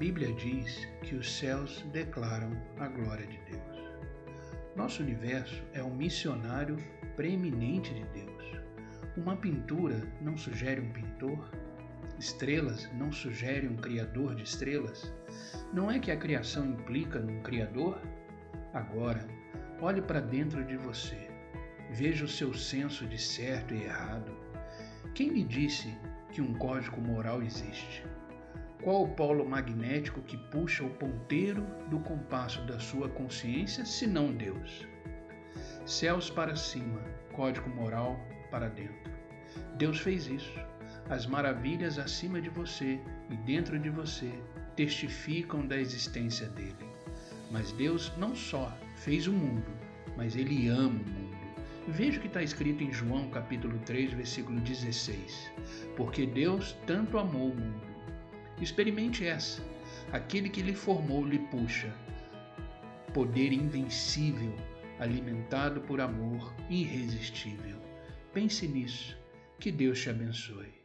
Bíblia diz que os céus declaram a glória de Deus. Nosso universo é um missionário preeminente de Deus. Uma pintura não sugere um pintor? Estrelas não sugerem um criador de estrelas? Não é que a criação implica num criador? Agora, olhe para dentro de você. Veja o seu senso de certo e errado. Quem lhe disse que um código moral existe? Qual o polo magnético que puxa o ponteiro do compasso da sua consciência, se não Deus? Céus para cima, código moral para dentro. Deus fez isso. As maravilhas acima de você e dentro de você testificam da existência dele. Mas Deus não só fez o mundo, mas ele ama o mundo. Veja o que está escrito em João capítulo 3, versículo 16. Porque Deus tanto amou o mundo. Experimente essa. Aquele que lhe formou lhe puxa. Poder invencível, alimentado por amor irresistível. Pense nisso. Que Deus te abençoe.